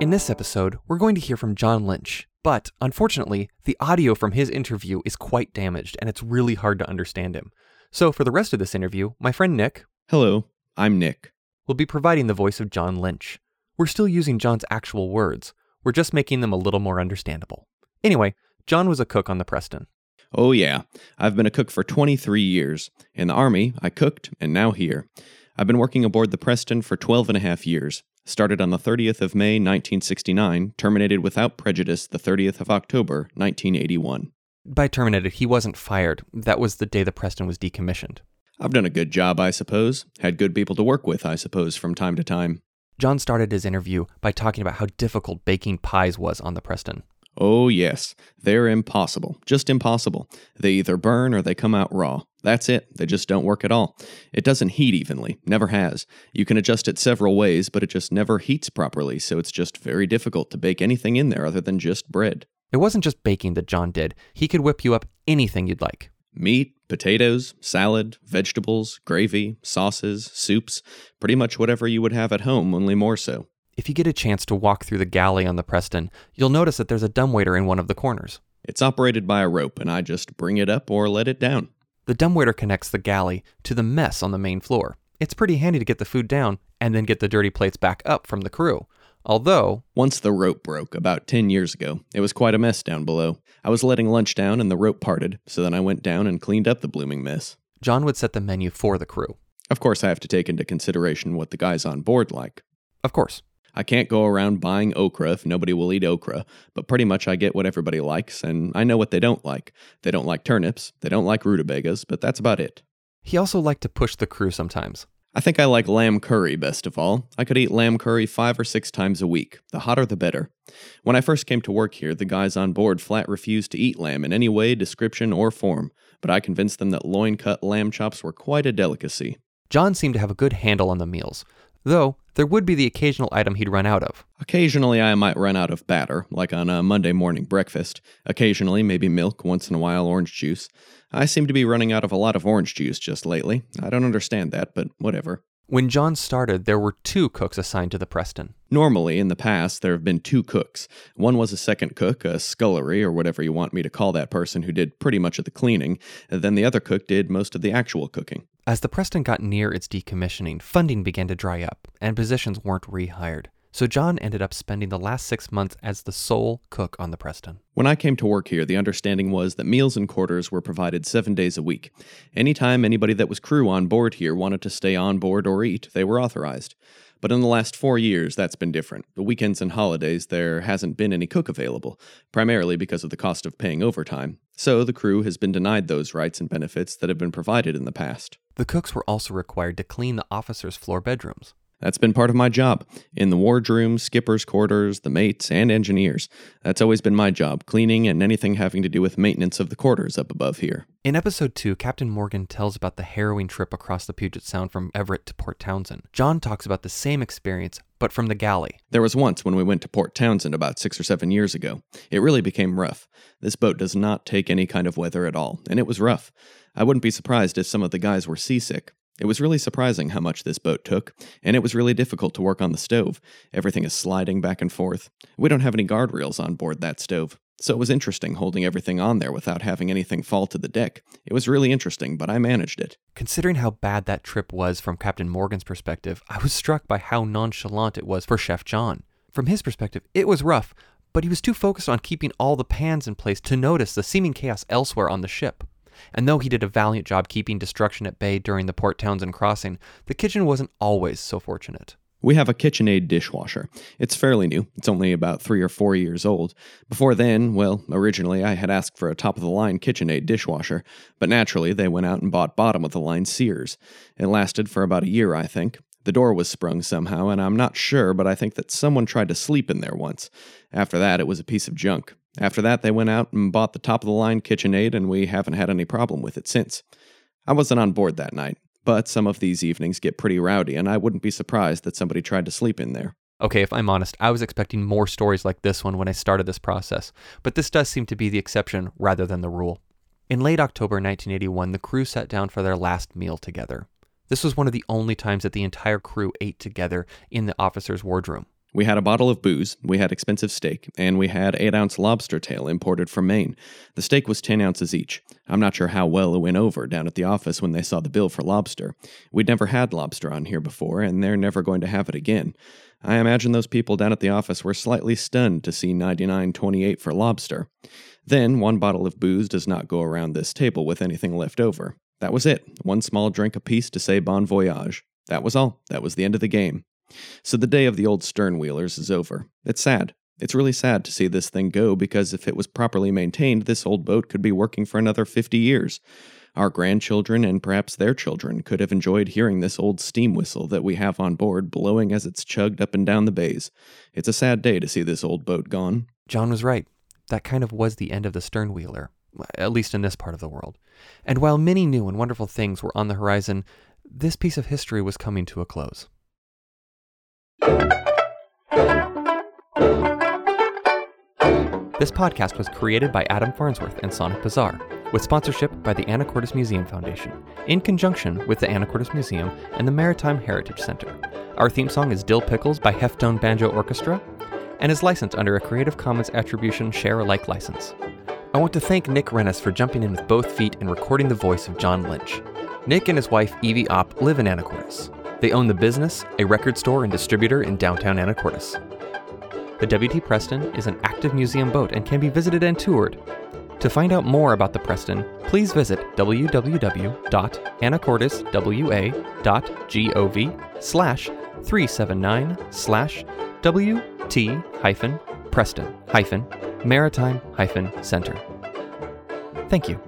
In this episode, we're going to hear from John Lynch, but unfortunately, the audio from his interview is quite damaged and it's really hard to understand him. So, for the rest of this interview, my friend Nick Hello, I'm Nick. will be providing the voice of John Lynch. We're still using John's actual words, we're just making them a little more understandable. Anyway, John was a cook on the Preston. Oh, yeah, I've been a cook for 23 years. In the Army, I cooked, and now here. I've been working aboard the Preston for 12 and a half years. Started on the 30th of May, 1969, terminated without prejudice the 30th of October, 1981. By terminated, he wasn't fired. That was the day the Preston was decommissioned. I've done a good job, I suppose. Had good people to work with, I suppose, from time to time. John started his interview by talking about how difficult baking pies was on the Preston. Oh, yes, they're impossible. Just impossible. They either burn or they come out raw. That's it. They just don't work at all. It doesn't heat evenly, never has. You can adjust it several ways, but it just never heats properly, so it's just very difficult to bake anything in there other than just bread. It wasn't just baking that John did, he could whip you up anything you'd like. Meat, potatoes, salad, vegetables, gravy, sauces, soups, pretty much whatever you would have at home, only more so. If you get a chance to walk through the galley on the Preston, you'll notice that there's a dumbwaiter in one of the corners. It's operated by a rope, and I just bring it up or let it down. The dumbwaiter connects the galley to the mess on the main floor. It's pretty handy to get the food down and then get the dirty plates back up from the crew. Although, Once the rope broke, about 10 years ago, it was quite a mess down below. I was letting lunch down and the rope parted, so then I went down and cleaned up the blooming mess. John would set the menu for the crew. Of course, I have to take into consideration what the guys on board like. Of course. I can't go around buying okra if nobody will eat okra, but pretty much I get what everybody likes, and I know what they don't like. They don't like turnips, they don't like rutabagas, but that's about it. He also liked to push the crew sometimes. I think I like lamb curry best of all. I could eat lamb curry five or six times a week. The hotter the better. When I first came to work here, the guys on board flat refused to eat lamb in any way, description, or form, but I convinced them that loin cut lamb chops were quite a delicacy. John seemed to have a good handle on the meals, though there would be the occasional item he'd run out of. Occasionally, I might run out of batter, like on a Monday morning breakfast. Occasionally, maybe milk, once in a while, orange juice. I seem to be running out of a lot of orange juice just lately. I don't understand that, but whatever. When John started, there were two cooks assigned to the Preston. Normally, in the past, there have been two cooks. One was a second cook, a scullery, or whatever you want me to call that person who did pretty much of the cleaning. Then the other cook did most of the actual cooking. As the Preston got near its decommissioning, funding began to dry up, and positions weren't rehired. So John ended up spending the last six months as the sole cook on the Preston. When I came to work here, the understanding was that meals and quarters were provided seven days a week. Anytime anybody that was crew on board here wanted to stay on board or eat, they were authorized. But in the last four years, that's been different. The weekends and holidays, there hasn't been any cook available, primarily because of the cost of paying overtime. So the crew has been denied those rights and benefits that have been provided in the past. The cooks were also required to clean the officers' floor bedrooms. That's been part of my job. In the wardroom, skipper's quarters, the mates, and engineers. That's always been my job, cleaning and anything having to do with maintenance of the quarters up above here. In episode 2, Captain Morgan tells about the harrowing trip across the Puget Sound from Everett to Port Townsend. John talks about the same experience, but from the galley. There was once when we went to Port Townsend about six or seven years ago. It really became rough. This boat does not take any kind of weather at all, and it was rough. I wouldn't be surprised if some of the guys were seasick. It was really surprising how much this boat took, and it was really difficult to work on the stove. Everything is sliding back and forth. We don't have any guardrails on board that stove. So it was interesting holding everything on there without having anything fall to the deck. It was really interesting, but I managed it. Considering how bad that trip was from Captain Morgan's perspective, I was struck by how nonchalant it was for Chef John. From his perspective, it was rough, but he was too focused on keeping all the pans in place to notice the seeming chaos elsewhere on the ship. And though he did a valiant job keeping destruction at bay during the Port Townsend crossing, the kitchen wasn't always so fortunate. We have a KitchenAid dishwasher. It's fairly new. It's only about three or four years old. Before then, well, originally I had asked for a top of the line KitchenAid dishwasher, but naturally they went out and bought bottom of the line Sears. It lasted for about a year, I think. The door was sprung somehow, and I'm not sure, but I think that someone tried to sleep in there once. After that, it was a piece of junk. After that, they went out and bought the top of the line KitchenAid, and we haven't had any problem with it since. I wasn't on board that night, but some of these evenings get pretty rowdy, and I wouldn't be surprised that somebody tried to sleep in there. Okay, if I'm honest, I was expecting more stories like this one when I started this process, but this does seem to be the exception rather than the rule. In late October 1981, the crew sat down for their last meal together. This was one of the only times that the entire crew ate together in the officer's wardroom. We had a bottle of booze, we had expensive steak, and we had 8 ounce lobster tail imported from Maine. The steak was 10 ounces each. I'm not sure how well it went over down at the office when they saw the bill for lobster. We'd never had lobster on here before, and they're never going to have it again. I imagine those people down at the office were slightly stunned to see 99.28 for lobster. Then, one bottle of booze does not go around this table with anything left over. That was it. One small drink apiece to say bon voyage. That was all. That was the end of the game. So the day of the old sternwheelers is over. It's sad. It's really sad to see this thing go because if it was properly maintained, this old boat could be working for another 50 years. Our grandchildren and perhaps their children could have enjoyed hearing this old steam whistle that we have on board blowing as it's chugged up and down the bays. It's a sad day to see this old boat gone. John was right. That kind of was the end of the sternwheeler, at least in this part of the world. And while many new and wonderful things were on the horizon, this piece of history was coming to a close. This podcast was created by Adam Farnsworth and Sonic Bazaar, with sponsorship by the Anacortes Museum Foundation, in conjunction with the Anacortes Museum and the Maritime Heritage Center. Our theme song is Dill Pickles by Heftone Banjo Orchestra and is licensed under a Creative Commons Attribution Share Alike license. I want to thank Nick Rennes for jumping in with both feet and recording the voice of John Lynch. Nick and his wife Evie Opp live in Anacortes. They own The Business, a record store and distributor in downtown Anacortes. The WT Preston is an active museum boat and can be visited and toured. To find out more about the Preston, please visit www.anacorteswa.gov slash 379 slash WT hyphen Preston hyphen Maritime hyphen Center. Thank you.